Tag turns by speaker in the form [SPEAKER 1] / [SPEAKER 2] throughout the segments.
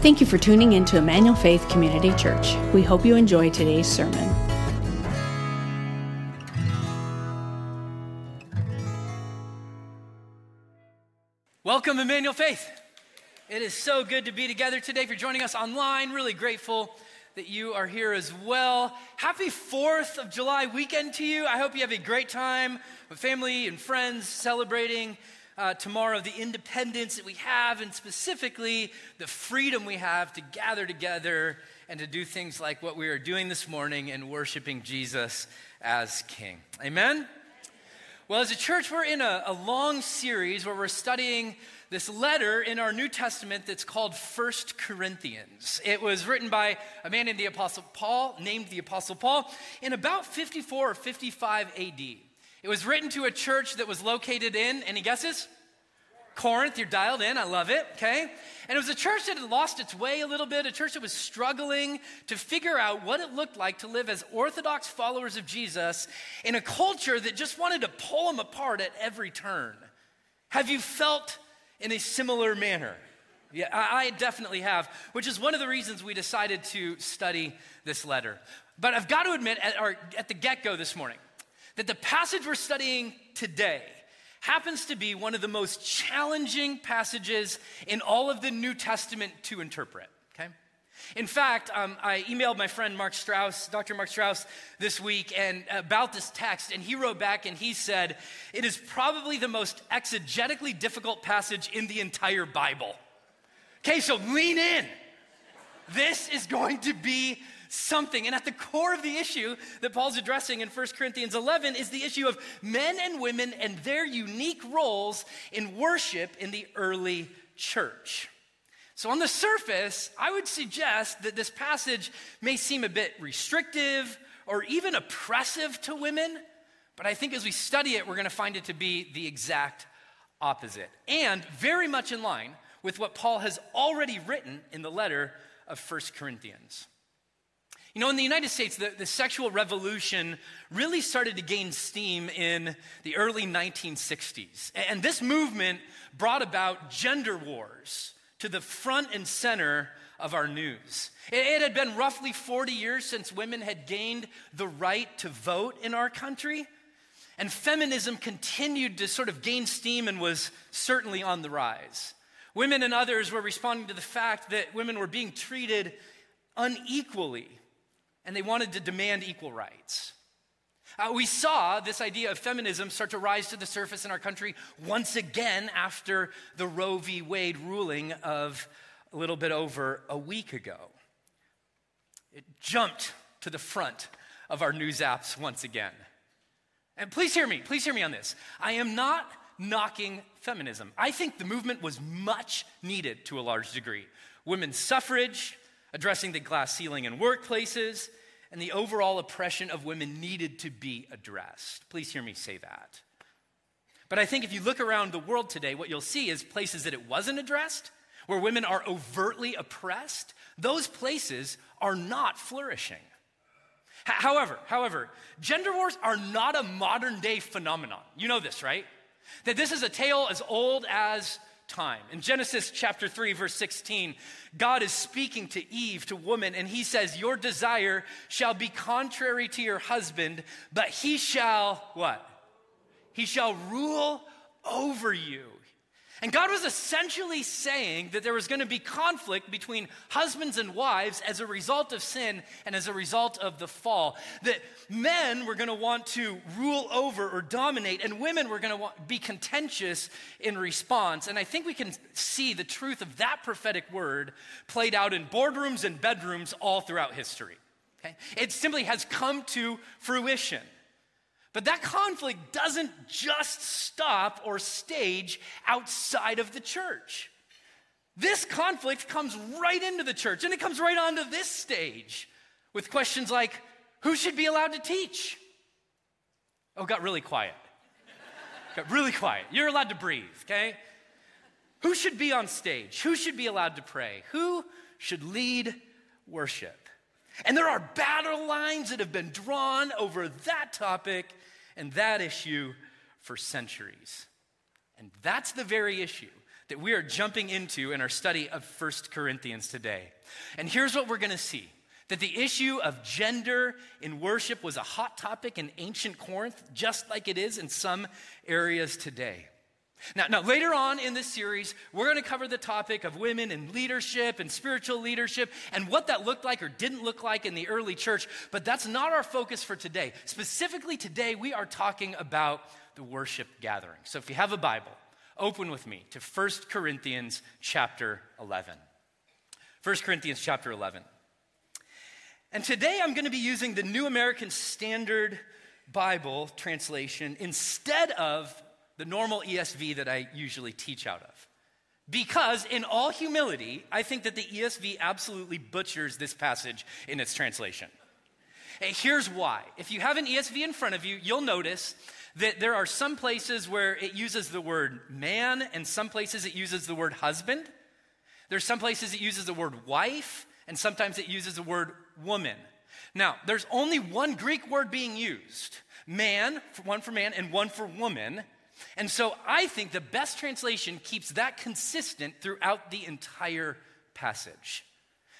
[SPEAKER 1] Thank you for tuning in to Emmanuel Faith Community Church. We hope you enjoy today's sermon.
[SPEAKER 2] Welcome, Emmanuel Faith. It is so good to be together today. If you're joining us online, really grateful that you are here as well. Happy 4th of July weekend to you. I hope you have a great time with family and friends celebrating uh, tomorrow the independence that we have, and specifically the freedom we have to gather together and to do things like what we are doing this morning and worshiping Jesus as King. Amen? Well, as a church, we're in a, a long series where we're studying this letter in our New Testament that's called First Corinthians. It was written by a man named the Apostle Paul, named the Apostle Paul, in about 54 or 55 AD. It was written to a church that was located in, any guesses? Corinth, you're dialed in, I love it, okay? And it was a church that had lost its way a little bit, a church that was struggling to figure out what it looked like to live as orthodox followers of Jesus in a culture that just wanted to pull them apart at every turn. Have you felt in a similar manner. Yeah, I definitely have, which is one of the reasons we decided to study this letter. But I've got to admit, at, our, at the get go this morning, that the passage we're studying today happens to be one of the most challenging passages in all of the New Testament to interpret. In fact, um, I emailed my friend Mark Strauss, Dr. Mark Strauss, this week and about this text, and he wrote back and he said, It is probably the most exegetically difficult passage in the entire Bible. Okay, so lean in. This is going to be something. And at the core of the issue that Paul's addressing in 1 Corinthians 11 is the issue of men and women and their unique roles in worship in the early church. So, on the surface, I would suggest that this passage may seem a bit restrictive or even oppressive to women, but I think as we study it, we're going to find it to be the exact opposite and very much in line with what Paul has already written in the letter of 1 Corinthians. You know, in the United States, the, the sexual revolution really started to gain steam in the early 1960s. And this movement brought about gender wars to the front and center of our news. It had been roughly 40 years since women had gained the right to vote in our country. And feminism continued to sort of gain steam and was certainly on the rise. Women and others were responding to the fact that women were being treated unequally, and they wanted to demand equal rights. Uh, we saw this idea of feminism start to rise to the surface in our country once again after the Roe v. Wade ruling of a little bit over a week ago. It jumped to the front of our news apps once again. And please hear me, please hear me on this. I am not knocking feminism. I think the movement was much needed to a large degree. Women's suffrage, addressing the glass ceiling in workplaces, and the overall oppression of women needed to be addressed. Please hear me say that. But I think if you look around the world today, what you'll see is places that it wasn't addressed, where women are overtly oppressed, those places are not flourishing. However, however, gender wars are not a modern day phenomenon. You know this, right? That this is a tale as old as time. In Genesis chapter 3, verse 16, God is speaking to Eve, to woman, and he says, Your desire shall be contrary to your husband, but he shall what? He shall rule over you. And God was essentially saying that there was going to be conflict between husbands and wives as a result of sin and as a result of the fall. That men were going to want to rule over or dominate, and women were going to be contentious in response. And I think we can see the truth of that prophetic word played out in boardrooms and bedrooms all throughout history. Okay? It simply has come to fruition. But that conflict doesn't just stop or stage outside of the church. This conflict comes right into the church, and it comes right onto this stage with questions like who should be allowed to teach? Oh, got really quiet. got really quiet. You're allowed to breathe, okay? Who should be on stage? Who should be allowed to pray? Who should lead worship? And there are battle lines that have been drawn over that topic and that issue for centuries. And that's the very issue that we are jumping into in our study of First Corinthians today. And here's what we're going to see that the issue of gender in worship was a hot topic in ancient Corinth, just like it is in some areas today. Now, now, later on in this series, we're going to cover the topic of women and leadership and spiritual leadership and what that looked like or didn't look like in the early church, but that's not our focus for today. Specifically, today, we are talking about the worship gathering. So if you have a Bible, open with me to 1 Corinthians chapter 11. 1 Corinthians chapter 11. And today I'm going to be using the New American Standard Bible translation instead of the normal ESV that I usually teach out of. Because, in all humility, I think that the ESV absolutely butchers this passage in its translation. And here's why. If you have an ESV in front of you, you'll notice that there are some places where it uses the word man, and some places it uses the word husband. There's some places it uses the word wife, and sometimes it uses the word woman. Now, there's only one Greek word being used man, one for man, and one for woman. And so I think the best translation keeps that consistent throughout the entire passage.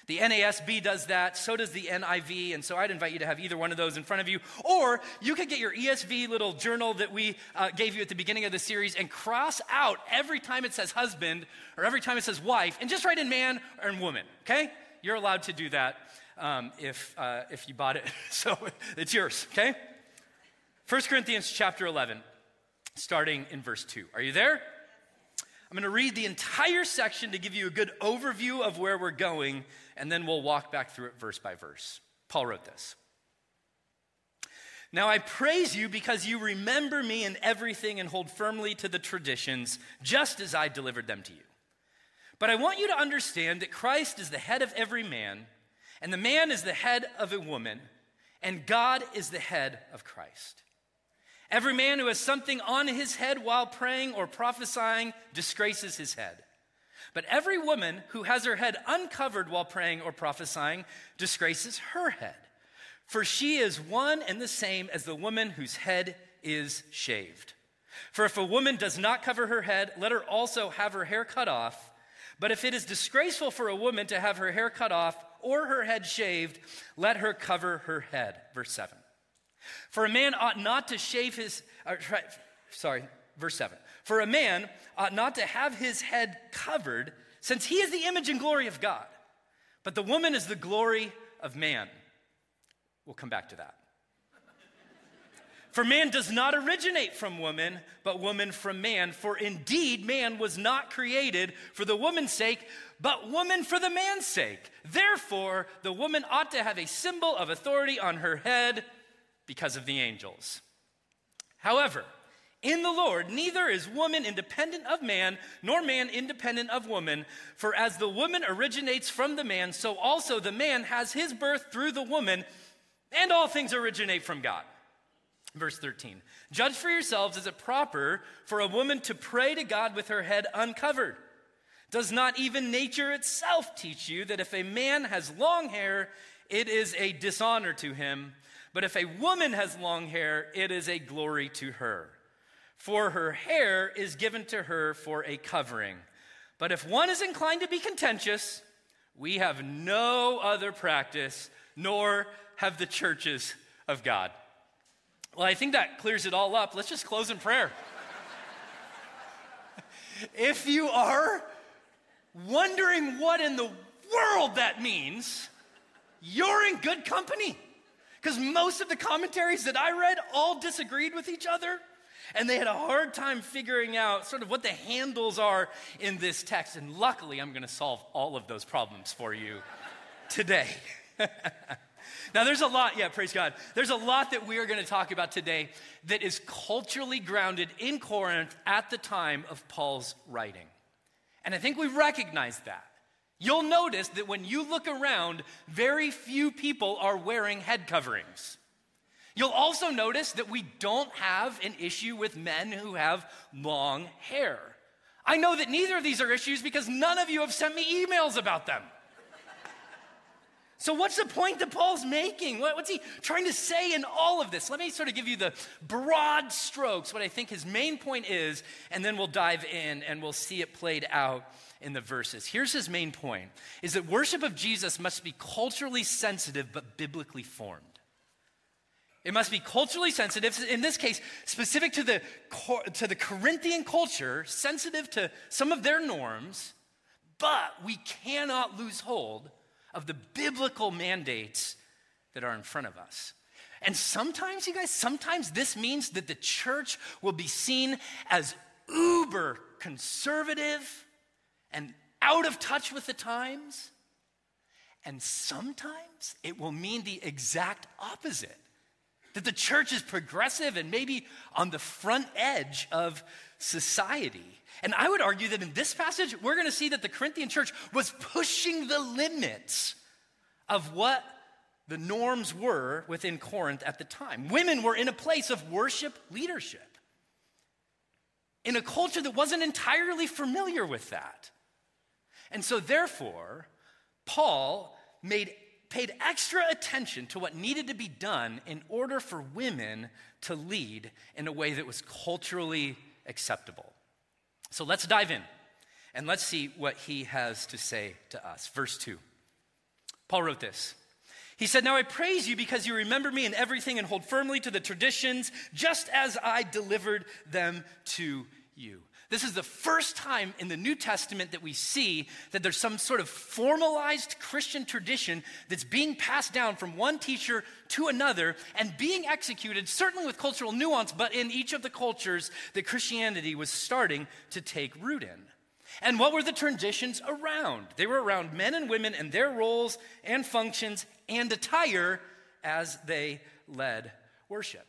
[SPEAKER 2] The NASB does that, so does the NIV, and so I'd invite you to have either one of those in front of you. Or you could get your ESV little journal that we uh, gave you at the beginning of the series and cross out every time it says husband or every time it says wife and just write in man and woman, okay? You're allowed to do that um, if, uh, if you bought it, so it's yours, okay? 1 Corinthians chapter 11 starting in verse 2. Are you there? I'm going to read the entire section to give you a good overview of where we're going, and then we'll walk back through it verse by verse. Paul wrote this. Now I praise you because you remember me in everything and hold firmly to the traditions, just as I delivered them to you. But I want you to understand that Christ is the head of every man, and the man is the head of a woman, and God is the head of Christ. Every man who has something on his head while praying or prophesying disgraces his head. But every woman who has her head uncovered while praying or prophesying disgraces her head. For she is one and the same as the woman whose head is shaved. For if a woman does not cover her head, let her also have her hair cut off. But if it is disgraceful for a woman to have her hair cut off or her head shaved, let her cover her head. Verse 7. For a man ought not to shave his, uh, sorry, verse 7. For a man ought not to have his head covered, since he is the image and glory of God. But the woman is the glory of man. We'll come back to that. For man does not originate from woman, but woman from man. For indeed, man was not created for the woman's sake, but woman for the man's sake. Therefore, the woman ought to have a symbol of authority on her head because of the angels. However, in the Lord, neither is woman independent of man, nor man independent of woman. For as the woman originates from the man, so also the man has his birth through the woman, and all things originate from God. Verse 13 Judge for yourselves, is it proper for a woman to pray to God with her head uncovered? Does not even nature itself teach you that if a man has long hair, it is a dishonor to him? But if a woman has long hair, it is a glory to her. For her hair is given to her for a covering. But if one is inclined to be contentious, we have no other practice, nor have the churches of God. Well, I think that clears it all up. Let's just close in prayer. if you are wondering what in the world that means, you're in good company. Because most of the commentaries that I read all disagreed with each other. And they had a hard time figuring out sort of what the handles are in this text. And luckily, I'm going to solve all of those problems for you today. now, there's a lot, yeah, praise God. There's a lot that we are going to talk about today that is culturally grounded in Corinth at the time of Paul's writing. And I think we recognize that. You'll notice that when you look around, very few people are wearing head coverings. You'll also notice that we don't have an issue with men who have long hair. I know that neither of these are issues because none of you have sent me emails about them. So, what's the point that Paul's making? What's he trying to say in all of this? Let me sort of give you the broad strokes, what I think his main point is, and then we'll dive in and we'll see it played out in the verses. Here's his main point is that worship of Jesus must be culturally sensitive but biblically formed. It must be culturally sensitive, in this case, specific to the, to the Corinthian culture, sensitive to some of their norms, but we cannot lose hold of the biblical mandates that are in front of us. And sometimes, you guys, sometimes this means that the church will be seen as uber conservative and out of touch with the times. And sometimes it will mean the exact opposite that the church is progressive and maybe on the front edge of society. And I would argue that in this passage, we're going to see that the Corinthian church was pushing the limits of what the norms were within Corinth at the time. Women were in a place of worship leadership in a culture that wasn't entirely familiar with that. And so, therefore, Paul made, paid extra attention to what needed to be done in order for women to lead in a way that was culturally acceptable. So let's dive in and let's see what he has to say to us. Verse 2. Paul wrote this. He said, Now I praise you because you remember me in everything and hold firmly to the traditions just as I delivered them to you. This is the first time in the New Testament that we see that there's some sort of formalized Christian tradition that's being passed down from one teacher to another and being executed, certainly with cultural nuance, but in each of the cultures that Christianity was starting to take root in. And what were the traditions around? They were around men and women and their roles and functions and attire as they led worship.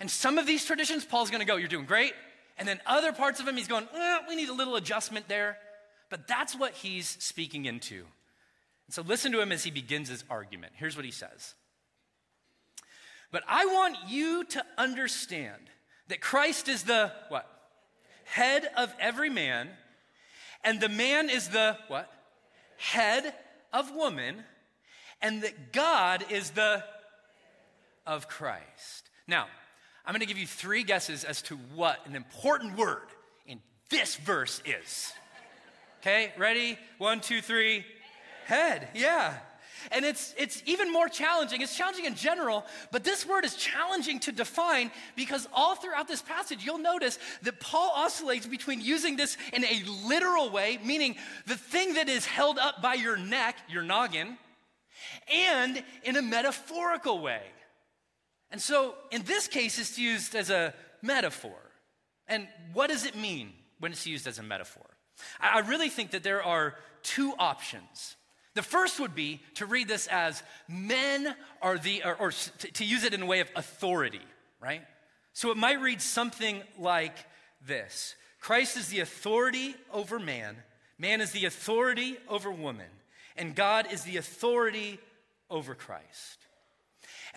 [SPEAKER 2] And some of these traditions, Paul's gonna go, You're doing great. And then other parts of him, he's going, eh, we need a little adjustment there. But that's what he's speaking into. And so listen to him as he begins his argument. Here's what he says But I want you to understand that Christ is the what? Head of every man, and the man is the what? Head of woman, and that God is the of Christ. Now, I'm going to give you three guesses as to what an important word in this verse is. Okay, ready? One, two, three. Head, yeah. And it's, it's even more challenging. It's challenging in general, but this word is challenging to define because all throughout this passage, you'll notice that Paul oscillates between using this in a literal way, meaning the thing that is held up by your neck, your noggin, and in a metaphorical way. And so in this case, it's used as a metaphor. And what does it mean when it's used as a metaphor? I really think that there are two options. The first would be to read this as men are the, or, or to, to use it in a way of authority, right? So it might read something like this Christ is the authority over man, man is the authority over woman, and God is the authority over Christ.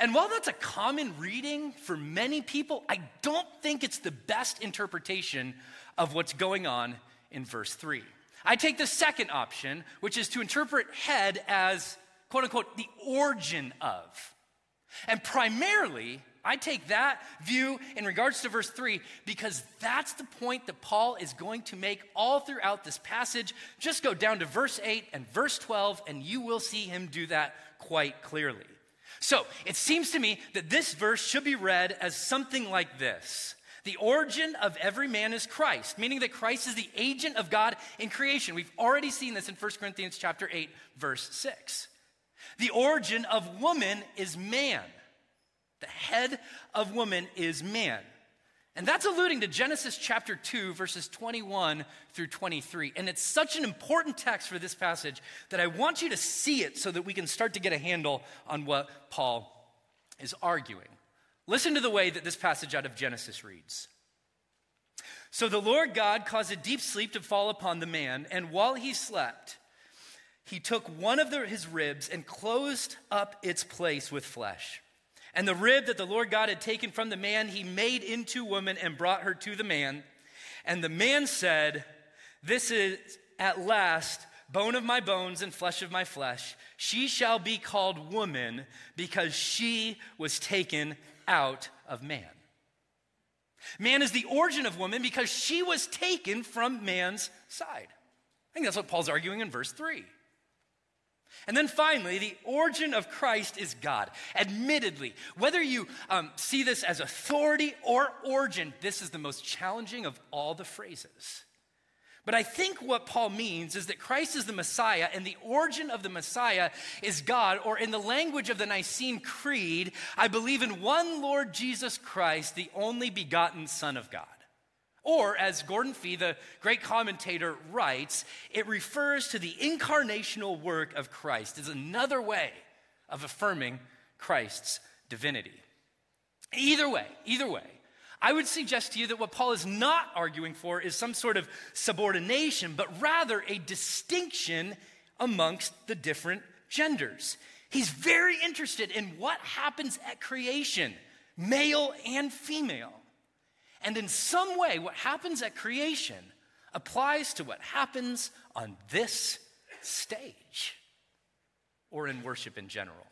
[SPEAKER 2] And while that's a common reading for many people, I don't think it's the best interpretation of what's going on in verse 3. I take the second option, which is to interpret head as quote unquote the origin of. And primarily, I take that view in regards to verse 3 because that's the point that Paul is going to make all throughout this passage. Just go down to verse 8 and verse 12, and you will see him do that quite clearly. So it seems to me that this verse should be read as something like this. The origin of every man is Christ, meaning that Christ is the agent of God in creation. We've already seen this in 1 Corinthians chapter 8, verse 6. The origin of woman is man. The head of woman is man. And that's alluding to Genesis chapter 2, verses 21 through 23. And it's such an important text for this passage that I want you to see it so that we can start to get a handle on what Paul is arguing. Listen to the way that this passage out of Genesis reads. So the Lord God caused a deep sleep to fall upon the man, and while he slept, he took one of the, his ribs and closed up its place with flesh. And the rib that the Lord God had taken from the man, he made into woman and brought her to the man. And the man said, This is at last bone of my bones and flesh of my flesh. She shall be called woman because she was taken out of man. Man is the origin of woman because she was taken from man's side. I think that's what Paul's arguing in verse 3. And then finally, the origin of Christ is God. Admittedly, whether you um, see this as authority or origin, this is the most challenging of all the phrases. But I think what Paul means is that Christ is the Messiah and the origin of the Messiah is God, or in the language of the Nicene Creed, I believe in one Lord Jesus Christ, the only begotten Son of God. Or, as Gordon Fee, the great commentator, writes, it refers to the incarnational work of Christ, is another way of affirming Christ's divinity. Either way, either way, I would suggest to you that what Paul is not arguing for is some sort of subordination, but rather a distinction amongst the different genders. He's very interested in what happens at creation, male and female. And in some way, what happens at creation applies to what happens on this stage or in worship in general.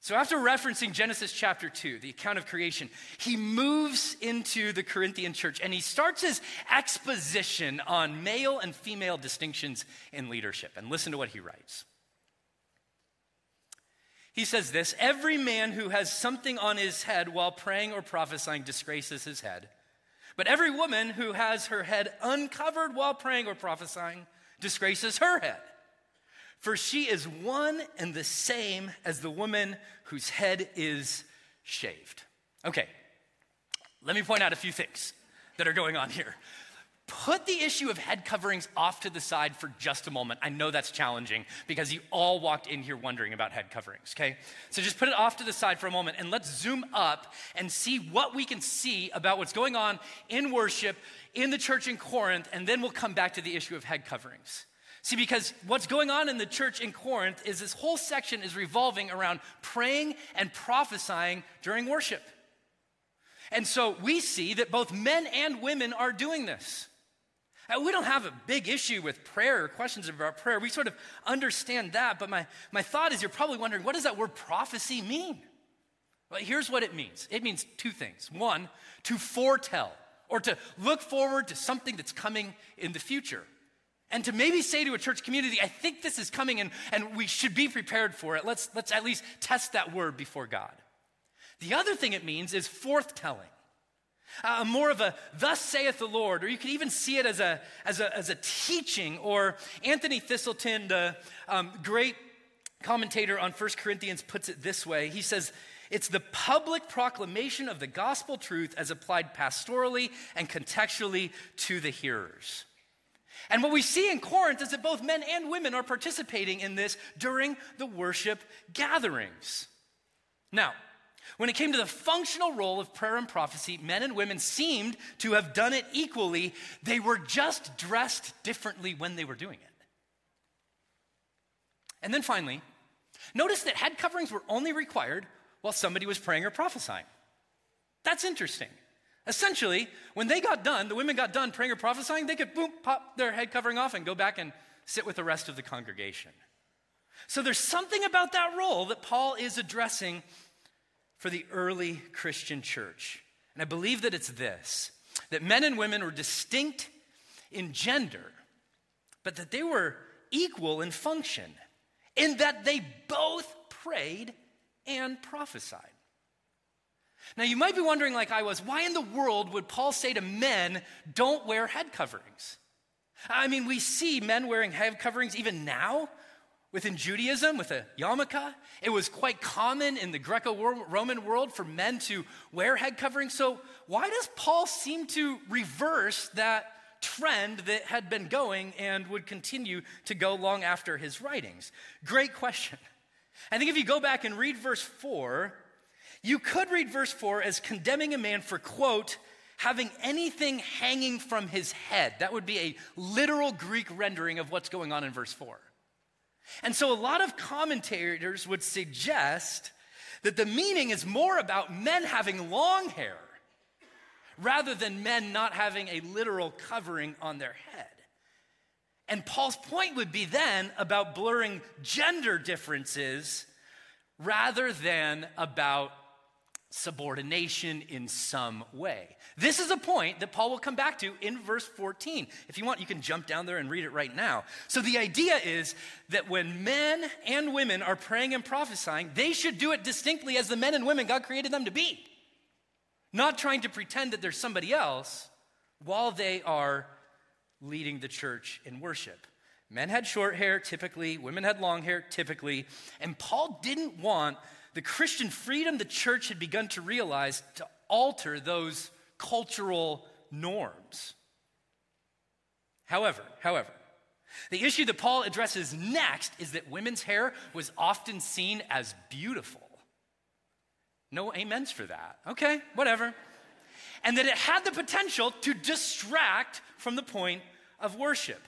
[SPEAKER 2] So, after referencing Genesis chapter 2, the account of creation, he moves into the Corinthian church and he starts his exposition on male and female distinctions in leadership. And listen to what he writes. He says this Every man who has something on his head while praying or prophesying disgraces his head. But every woman who has her head uncovered while praying or prophesying disgraces her head. For she is one and the same as the woman whose head is shaved. Okay, let me point out a few things that are going on here put the issue of head coverings off to the side for just a moment. I know that's challenging because you all walked in here wondering about head coverings, okay? So just put it off to the side for a moment and let's zoom up and see what we can see about what's going on in worship in the church in Corinth, and then we'll come back to the issue of head coverings. See, because what's going on in the church in Corinth is this whole section is revolving around praying and prophesying during worship. And so we see that both men and women are doing this. Uh, we don't have a big issue with prayer or questions about prayer. We sort of understand that. But my, my thought is you're probably wondering what does that word prophecy mean? Well, here's what it means it means two things. One, to foretell or to look forward to something that's coming in the future. And to maybe say to a church community, I think this is coming and, and we should be prepared for it. Let's, let's at least test that word before God. The other thing it means is forthtelling uh, more of a thus saith the lord or you can even see it as a as a, as a teaching or anthony thiselton the um, great commentator on First corinthians puts it this way he says it's the public proclamation of the gospel truth as applied pastorally and contextually to the hearers and what we see in Corinth is that both men and women are participating in this during the worship gatherings. Now, when it came to the functional role of prayer and prophecy, men and women seemed to have done it equally. They were just dressed differently when they were doing it. And then finally, notice that head coverings were only required while somebody was praying or prophesying. That's interesting. Essentially, when they got done, the women got done praying or prophesying, they could boom, pop their head covering off and go back and sit with the rest of the congregation. So there's something about that role that Paul is addressing for the early Christian church. And I believe that it's this that men and women were distinct in gender, but that they were equal in function, in that they both prayed and prophesied. Now, you might be wondering, like I was, why in the world would Paul say to men, don't wear head coverings? I mean, we see men wearing head coverings even now Within Judaism, with a yarmulke, it was quite common in the Greco Roman world for men to wear head coverings. So, why does Paul seem to reverse that trend that had been going and would continue to go long after his writings? Great question. I think if you go back and read verse 4, you could read verse 4 as condemning a man for, quote, having anything hanging from his head. That would be a literal Greek rendering of what's going on in verse 4. And so a lot of commentators would suggest that the meaning is more about men having long hair rather than men not having a literal covering on their head. And Paul's point would be then about blurring gender differences rather than about subordination in some way. This is a point that Paul will come back to in verse 14. If you want, you can jump down there and read it right now. So the idea is that when men and women are praying and prophesying, they should do it distinctly as the men and women God created them to be, not trying to pretend that there's somebody else while they are leading the church in worship. Men had short hair typically, women had long hair typically, and Paul didn't want the Christian freedom the church had begun to realize to alter those cultural norms. However, however, the issue that Paul addresses next is that women's hair was often seen as beautiful. No amens for that. Okay, whatever. And that it had the potential to distract from the point of worship.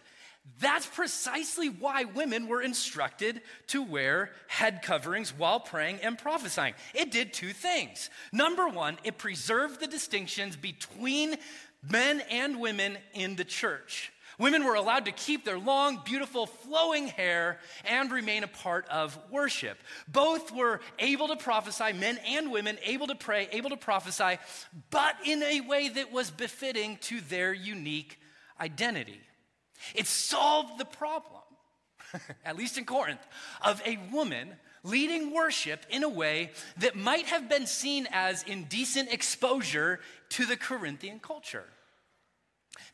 [SPEAKER 2] That's precisely why women were instructed to wear head coverings while praying and prophesying. It did two things. Number one, it preserved the distinctions between men and women in the church. Women were allowed to keep their long, beautiful, flowing hair and remain a part of worship. Both were able to prophesy, men and women, able to pray, able to prophesy, but in a way that was befitting to their unique identity. It solved the problem, at least in Corinth, of a woman leading worship in a way that might have been seen as indecent exposure to the Corinthian culture.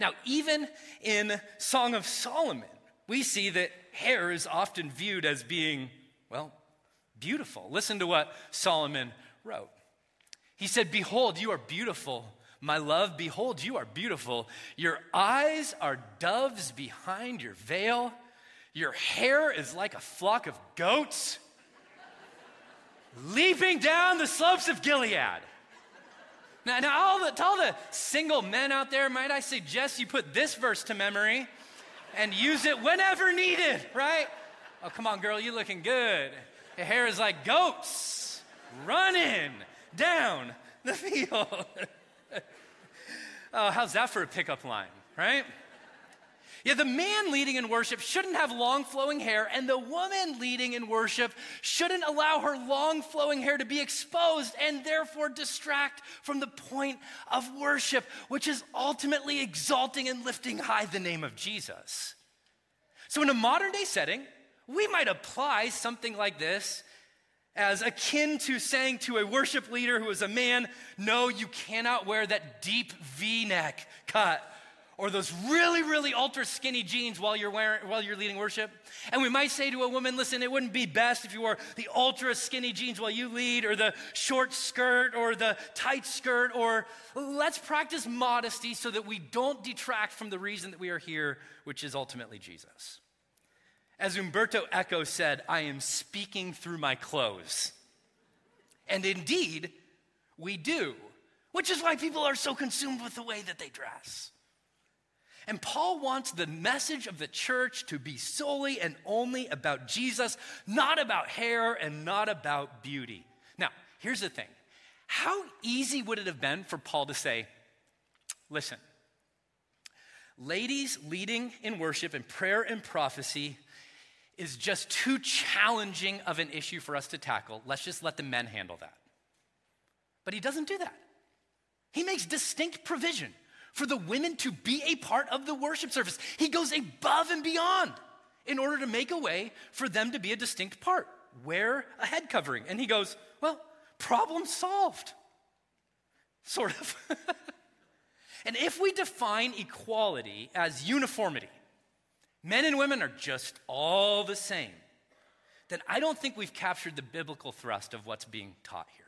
[SPEAKER 2] Now, even in Song of Solomon, we see that hair is often viewed as being, well, beautiful. Listen to what Solomon wrote. He said, Behold, you are beautiful my love, behold, you are beautiful. Your eyes are doves behind your veil. Your hair is like a flock of goats leaping down the slopes of Gilead. Now, now all the, to all the single men out there, might I suggest you put this verse to memory and use it whenever needed, right? Oh, come on, girl, you looking good. Your hair is like goats running down the field. Oh, how's that for a pickup line, right? Yeah, the man leading in worship shouldn't have long flowing hair, and the woman leading in worship shouldn't allow her long flowing hair to be exposed and therefore distract from the point of worship, which is ultimately exalting and lifting high the name of Jesus. So, in a modern day setting, we might apply something like this as akin to saying to a worship leader who is a man, no, you cannot wear that deep V neck cut or those really, really ultra skinny jeans while you're wearing while you're leading worship. And we might say to a woman, listen, it wouldn't be best if you wore the ultra skinny jeans while you lead, or the short skirt, or the tight skirt, or let's practice modesty so that we don't detract from the reason that we are here, which is ultimately Jesus. As Umberto Eco said, I am speaking through my clothes. And indeed, we do, which is why people are so consumed with the way that they dress. And Paul wants the message of the church to be solely and only about Jesus, not about hair and not about beauty. Now, here's the thing how easy would it have been for Paul to say, listen, ladies leading in worship and prayer and prophecy is just too challenging of an issue for us to tackle. Let's just let the men handle that. But he doesn't do that. He makes distinct provision for the women to be a part of the worship service. He goes above and beyond in order to make a way for them to be a distinct part. Wear a head covering. And he goes, Well, problem solved. Sort of. and if we define equality as uniformity, men and women are just all the same, then I don't think we've captured the biblical thrust of what's being taught here.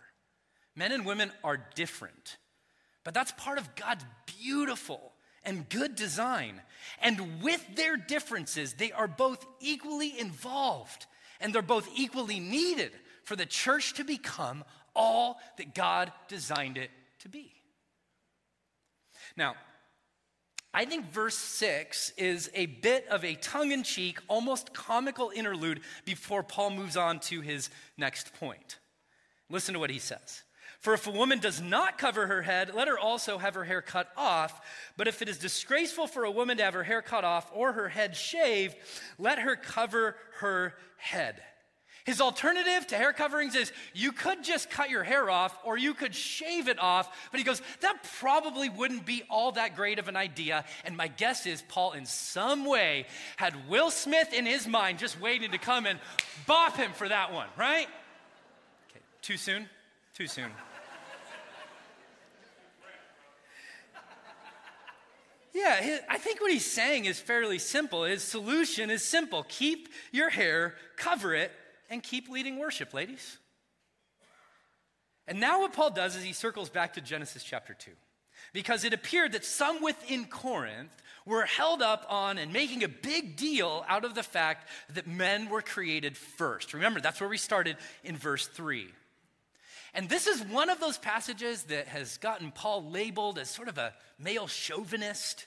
[SPEAKER 2] Men and women are different, but that's part of God's beautiful and good design. And with their differences, they are both equally involved and they're both equally needed for the church to become all that God designed it to be. Now, I think verse 6 is a bit of a tongue in cheek, almost comical interlude before Paul moves on to his next point. Listen to what he says. For if a woman does not cover her head, let her also have her hair cut off. But if it is disgraceful for a woman to have her hair cut off or her head shaved, let her cover her head. His alternative to hair coverings is you could just cut your hair off or you could shave it off. But he goes, that probably wouldn't be all that great of an idea. And my guess is Paul, in some way, had Will Smith in his mind just waiting to come and bop him for that one, right? Okay, too soon? Too soon. Yeah, I think what he's saying is fairly simple. His solution is simple keep your hair, cover it, and keep leading worship, ladies. And now, what Paul does is he circles back to Genesis chapter 2. Because it appeared that some within Corinth were held up on and making a big deal out of the fact that men were created first. Remember, that's where we started in verse 3. And this is one of those passages that has gotten Paul labeled as sort of a male chauvinist.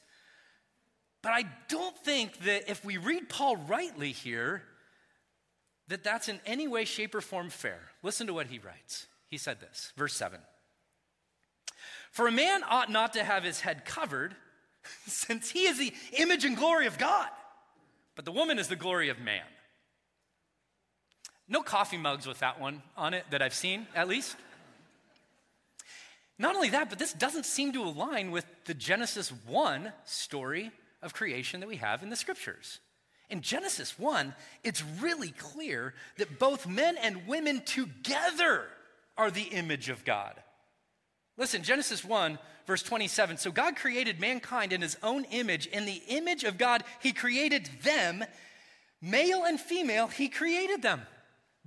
[SPEAKER 2] But I don't think that if we read Paul rightly here, that that's in any way, shape, or form fair. Listen to what he writes. He said this, verse 7. For a man ought not to have his head covered, since he is the image and glory of God, but the woman is the glory of man. No coffee mugs with that one on it that I've seen, at least. Not only that, but this doesn't seem to align with the Genesis 1 story of creation that we have in the scriptures. In Genesis 1, it's really clear that both men and women together are the image of God. Listen, Genesis 1, verse 27. So God created mankind in his own image. In the image of God, he created them. Male and female, he created them.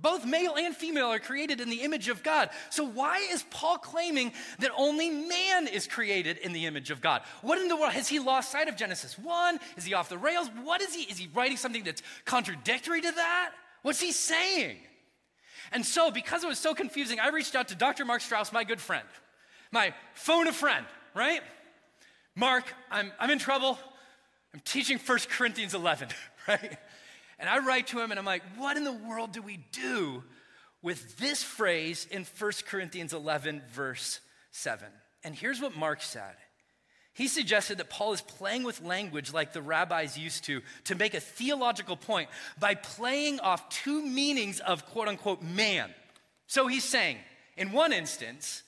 [SPEAKER 2] Both male and female are created in the image of God. So, why is Paul claiming that only man is created in the image of God? What in the world? Has he lost sight of Genesis 1? Is he off the rails? What is he? Is he writing something that's contradictory to that? What's he saying? And so, because it was so confusing, I reached out to Dr. Mark Strauss, my good friend, my phone a friend, right? Mark, I'm, I'm in trouble. I'm teaching 1 Corinthians 11, right? And I write to him and I'm like, what in the world do we do with this phrase in 1 Corinthians 11, verse 7? And here's what Mark said. He suggested that Paul is playing with language like the rabbis used to, to make a theological point by playing off two meanings of quote unquote man. So he's saying, in one instance,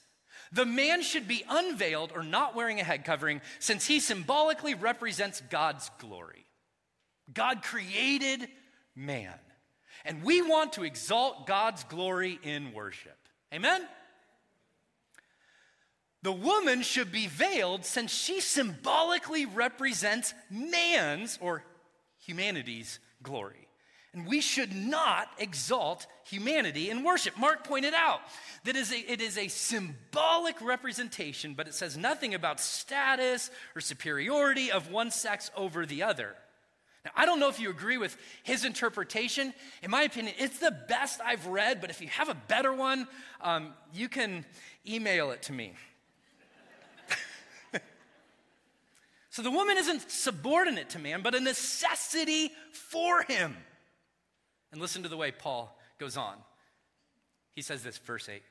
[SPEAKER 2] the man should be unveiled or not wearing a head covering since he symbolically represents God's glory. God created man. And we want to exalt God's glory in worship. Amen? The woman should be veiled since she symbolically represents man's or humanity's glory. And we should not exalt humanity in worship. Mark pointed out that it is a symbolic representation, but it says nothing about status or superiority of one sex over the other. Now, I don't know if you agree with his interpretation. In my opinion, it's the best I've read, but if you have a better one, um, you can email it to me. so the woman isn't subordinate to man, but a necessity for him. And listen to the way Paul goes on. He says this, verse 8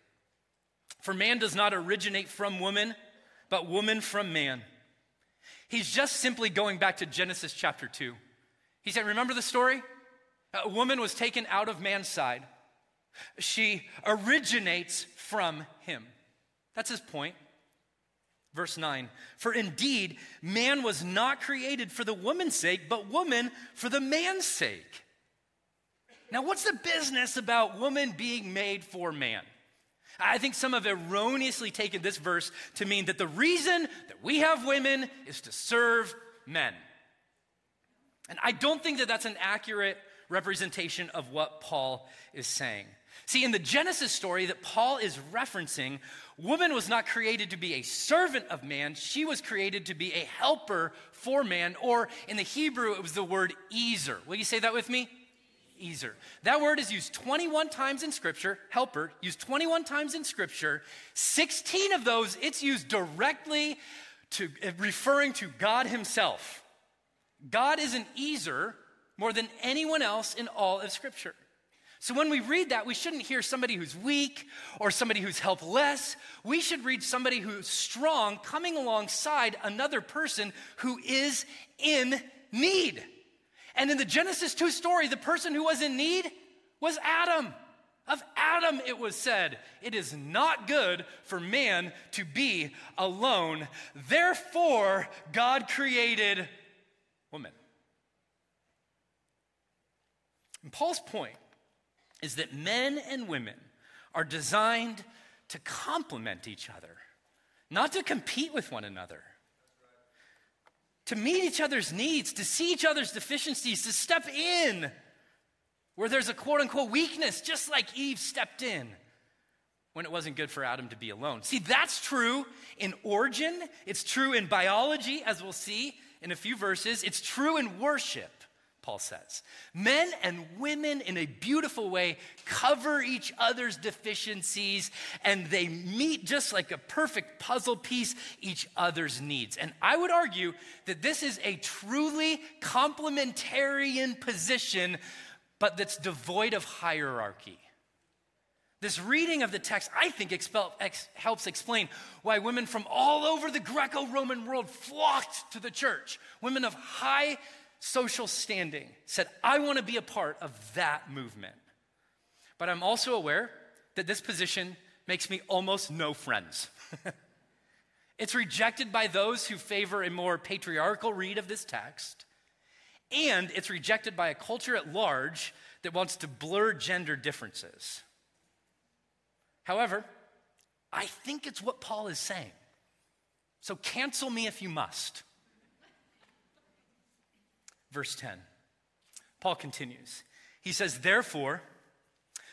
[SPEAKER 2] For man does not originate from woman, but woman from man. He's just simply going back to Genesis chapter 2. He said, Remember the story? A woman was taken out of man's side. She originates from him. That's his point. Verse 9 For indeed, man was not created for the woman's sake, but woman for the man's sake. Now, what's the business about woman being made for man? I think some have erroneously taken this verse to mean that the reason that we have women is to serve men. And I don't think that that's an accurate representation of what Paul is saying. See, in the Genesis story that Paul is referencing, woman was not created to be a servant of man, she was created to be a helper for man, or in the Hebrew, it was the word ezer. Will you say that with me? Ezer. That word is used 21 times in Scripture, helper, used 21 times in Scripture. 16 of those, it's used directly to referring to God Himself. God is an ezer more than anyone else in all of Scripture. So when we read that, we shouldn't hear somebody who's weak or somebody who's helpless. We should read somebody who's strong coming alongside another person who is in need. And in the Genesis 2 story, the person who was in need was Adam. Of Adam, it was said, It is not good for man to be alone. Therefore, God created woman. And Paul's point is that men and women are designed to complement each other, not to compete with one another. To meet each other's needs, to see each other's deficiencies, to step in where there's a quote unquote weakness, just like Eve stepped in when it wasn't good for Adam to be alone. See, that's true in origin, it's true in biology, as we'll see in a few verses, it's true in worship. Paul says. Men and women, in a beautiful way, cover each other's deficiencies and they meet just like a perfect puzzle piece each other's needs. And I would argue that this is a truly complementarian position, but that's devoid of hierarchy. This reading of the text, I think, expel, ex, helps explain why women from all over the Greco Roman world flocked to the church. Women of high social standing, said, I want to be a part of that movement. But I'm also aware that this position makes me almost no friends. it's rejected by those who favor a more patriarchal read of this text, and it's rejected by a culture at large that wants to blur gender differences. However, I think it's what Paul is saying. So cancel me if you must. Verse 10. Paul continues. He says, Therefore,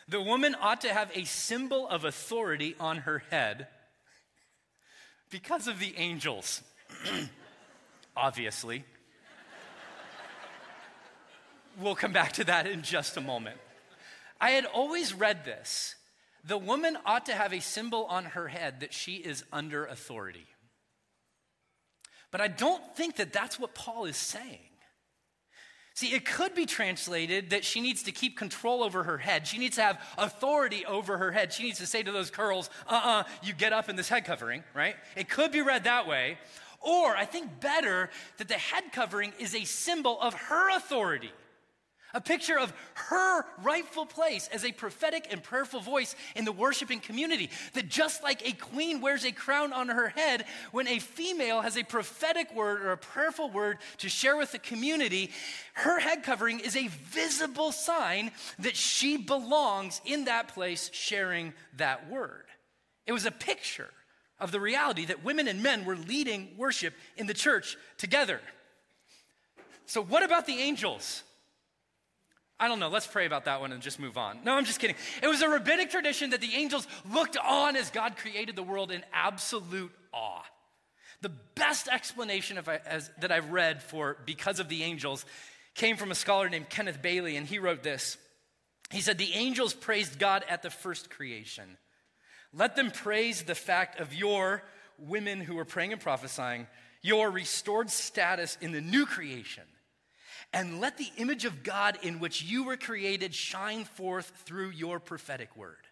[SPEAKER 2] the woman ought to have a symbol of authority on her head because of the angels. Obviously. we'll come back to that in just a moment. I had always read this. The woman ought to have a symbol on her head that she is under authority. But I don't think that that's what Paul is saying. See, it could be translated that she needs to keep control over her head. She needs to have authority over her head. She needs to say to those curls, uh uh-uh, uh you get up in this head covering, right? It could be read that way. Or I think better that the head covering is a symbol of her authority a picture of her rightful place as a prophetic and prayerful voice in the worshiping community. That just like a queen wears a crown on her head, when a female has a prophetic word or a prayerful word to share with the community, her head covering is a visible sign that she belongs in that place sharing that word. It was a picture of the reality that women and men were leading worship in the church together. So, what about the angels? I don't know. Let's pray about that one and just move on. No, I'm just kidding. It was a rabbinic tradition that the angels looked on as God created the world in absolute awe. The best explanation of, as, that I've read for because of the angels came from a scholar named Kenneth Bailey, and he wrote this. He said, The angels praised God at the first creation. Let them praise the fact of your women who are praying and prophesying, your restored status in the new creation and let the image of God in which you were created shine forth through your prophetic word.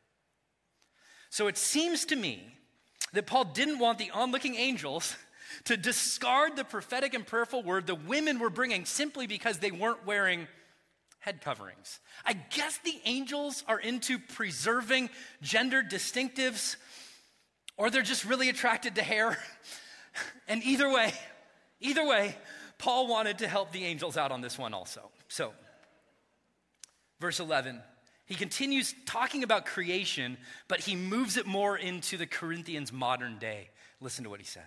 [SPEAKER 2] So it seems to me that Paul didn't want the onlooking angels to discard the prophetic and prayerful word the women were bringing simply because they weren't wearing head coverings. I guess the angels are into preserving gender distinctives, or they're just really attracted to hair. and either way, either way, Paul wanted to help the angels out on this one also. So, verse 11, he continues talking about creation, but he moves it more into the Corinthians' modern day. Listen to what he says.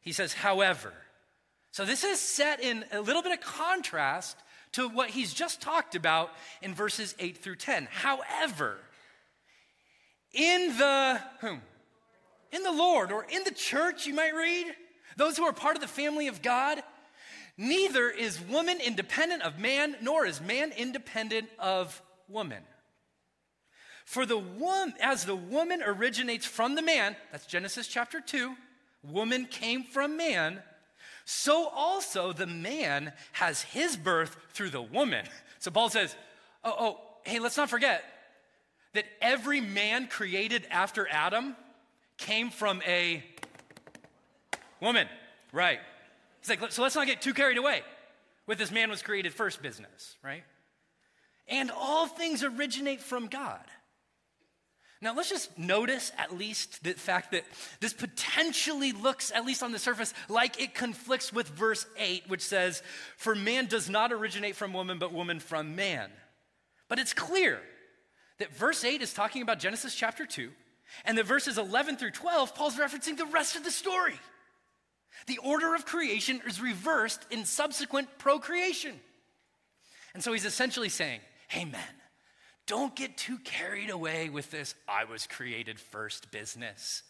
[SPEAKER 2] He says, however, so this is set in a little bit of contrast to what he's just talked about in verses 8 through 10. However, in the whom? In the Lord or in the church, you might read, those who are part of the family of God, Neither is woman independent of man, nor is man independent of woman. For the woman, as the woman originates from the man, that's Genesis chapter 2, woman came from man, so also the man has his birth through the woman. So Paul says, oh, oh, hey, let's not forget that every man created after Adam came from a woman, right? It's like, so let's not get too carried away with this man was created first business, right? And all things originate from God. Now, let's just notice at least the fact that this potentially looks, at least on the surface, like it conflicts with verse 8, which says, For man does not originate from woman, but woman from man. But it's clear that verse 8 is talking about Genesis chapter 2, and the verses 11 through 12, Paul's referencing the rest of the story. The order of creation is reversed in subsequent procreation. And so he's essentially saying, hey, men, don't get too carried away with this I was created first business.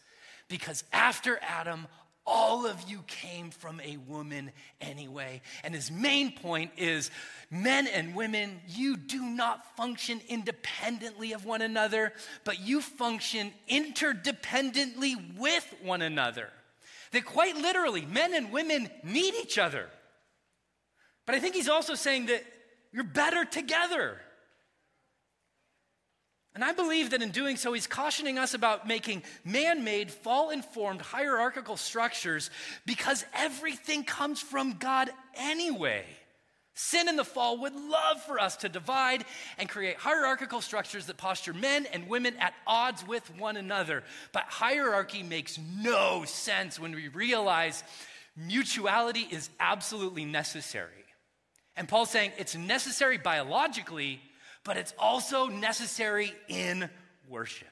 [SPEAKER 2] Because after Adam, all of you came from a woman anyway. And his main point is men and women, you do not function independently of one another, but you function interdependently with one another. That quite literally, men and women need each other. But I think he's also saying that you're better together. And I believe that in doing so, he's cautioning us about making man made, fall informed hierarchical structures because everything comes from God anyway. Sin and the fall would love for us to divide and create hierarchical structures that posture men and women at odds with one another. But hierarchy makes no sense when we realize mutuality is absolutely necessary. And Paul's saying it's necessary biologically but it's also necessary in worship.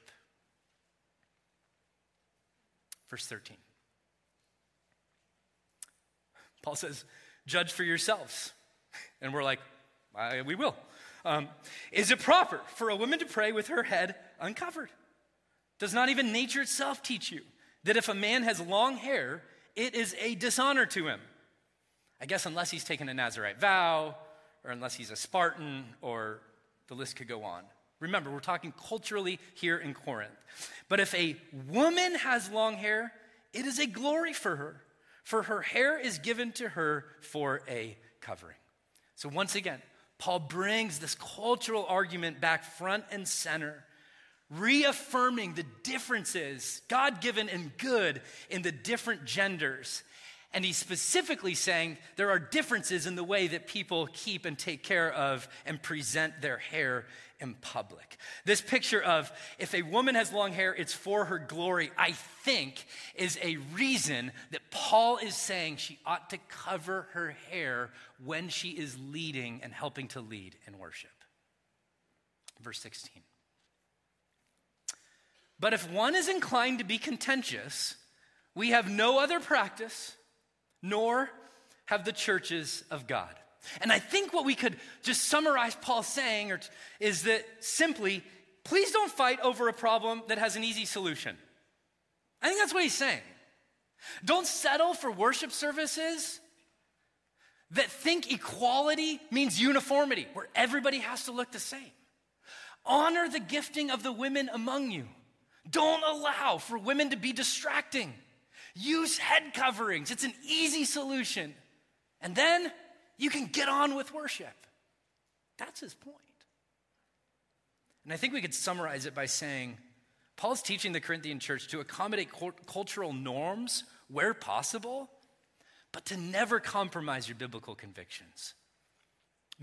[SPEAKER 2] Verse 13. Paul says, Judge for yourselves. And we're like, We will. Um, is it proper for a woman to pray with her head uncovered? Does not even nature itself teach you that if a man has long hair, it is a dishonor to him? I guess unless he's taken a Nazarite vow, or unless he's a Spartan, or the list could go on. Remember, we're talking culturally here in Corinth. But if a woman has long hair, it is a glory for her, for her hair is given to her for a covering. So once again, Paul brings this cultural argument back front and center, reaffirming the differences, God given and good, in the different genders and he's specifically saying there are differences in the way that people keep and take care of and present their hair in public. This picture of if a woman has long hair, it's for her glory, I think is a reason that Paul is saying she ought to cover her hair when she is leading and helping to lead in worship. Verse 16. But if one is inclined to be contentious, we have no other practice nor have the churches of God. And I think what we could just summarize Paul saying is that simply, please don't fight over a problem that has an easy solution. I think that's what he's saying. Don't settle for worship services that think equality means uniformity, where everybody has to look the same. Honor the gifting of the women among you. Don't allow for women to be distracting. Use head coverings, it's an easy solution. And then you can get on with worship. That's his point. And I think we could summarize it by saying Paul's teaching the Corinthian church to accommodate cultural norms where possible, but to never compromise your biblical convictions.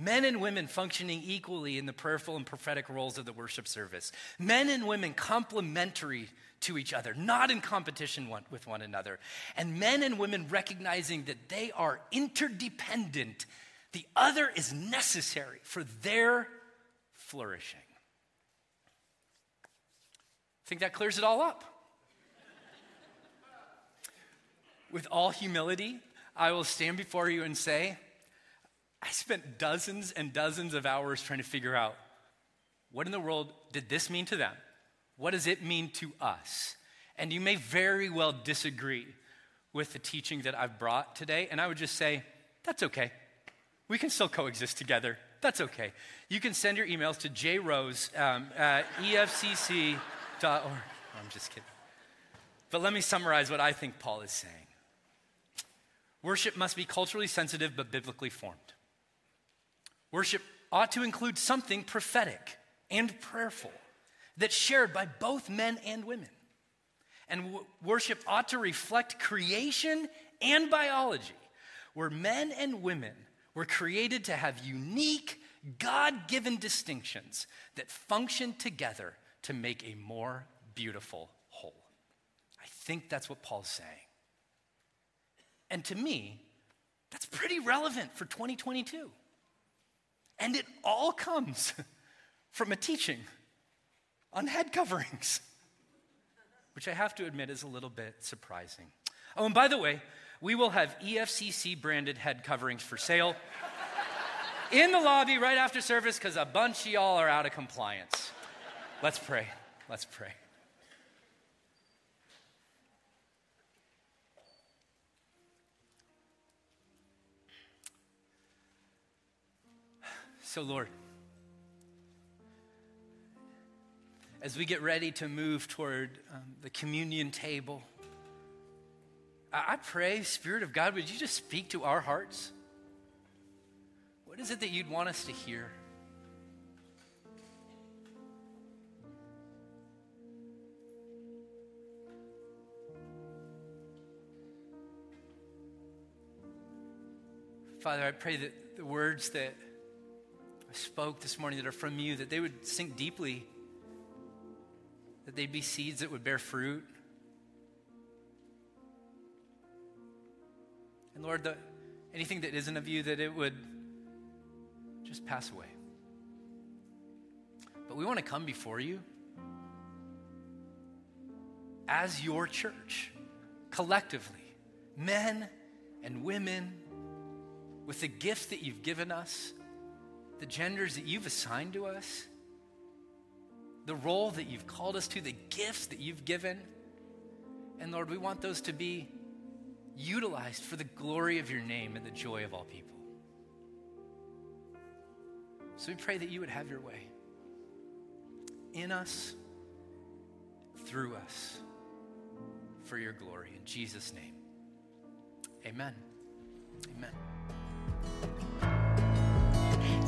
[SPEAKER 2] Men and women functioning equally in the prayerful and prophetic roles of the worship service. Men and women complementary to each other, not in competition one, with one another. And men and women recognizing that they are interdependent. The other is necessary for their flourishing. I think that clears it all up. With all humility, I will stand before you and say, I spent dozens and dozens of hours trying to figure out what in the world did this mean to them? What does it mean to us? And you may very well disagree with the teaching that I've brought today, and I would just say, that's okay. We can still coexist together. That's okay. You can send your emails to jrose um, at efcc.org. I'm just kidding. But let me summarize what I think Paul is saying. Worship must be culturally sensitive but biblically formed. Worship ought to include something prophetic. and prayerful that's shared by both men and women. And w- worship ought to reflect creation and biology, where men and women were created to have unique, God given distinctions that function together to make a more beautiful whole. I think that's what Paul's saying. And to me, that's pretty relevant for 2022. And it all comes from a teaching on head coverings, which I have to admit is a little bit surprising. Oh, and by the way, we will have EFCC branded head coverings for sale in the lobby right after service because a bunch of y'all are out of compliance. Let's pray. Let's pray. So, Lord, as we get ready to move toward um, the communion table, I, I pray, Spirit of God, would you just speak to our hearts? What is it that you'd want us to hear? Father, I pray that the words that spoke this morning that are from you, that they would sink deeply, that they'd be seeds that would bear fruit. And Lord, the, anything that isn't of you, that it would just pass away. But we want to come before you as your church, collectively, men and women, with the gifts that you've given us the genders that you've assigned to us, the role that you've called us to, the gifts that you've given. And Lord, we want those to be utilized for the glory of your name and the joy of all people. So we pray that you would have your way in us, through us, for your glory. In Jesus' name, amen. Amen.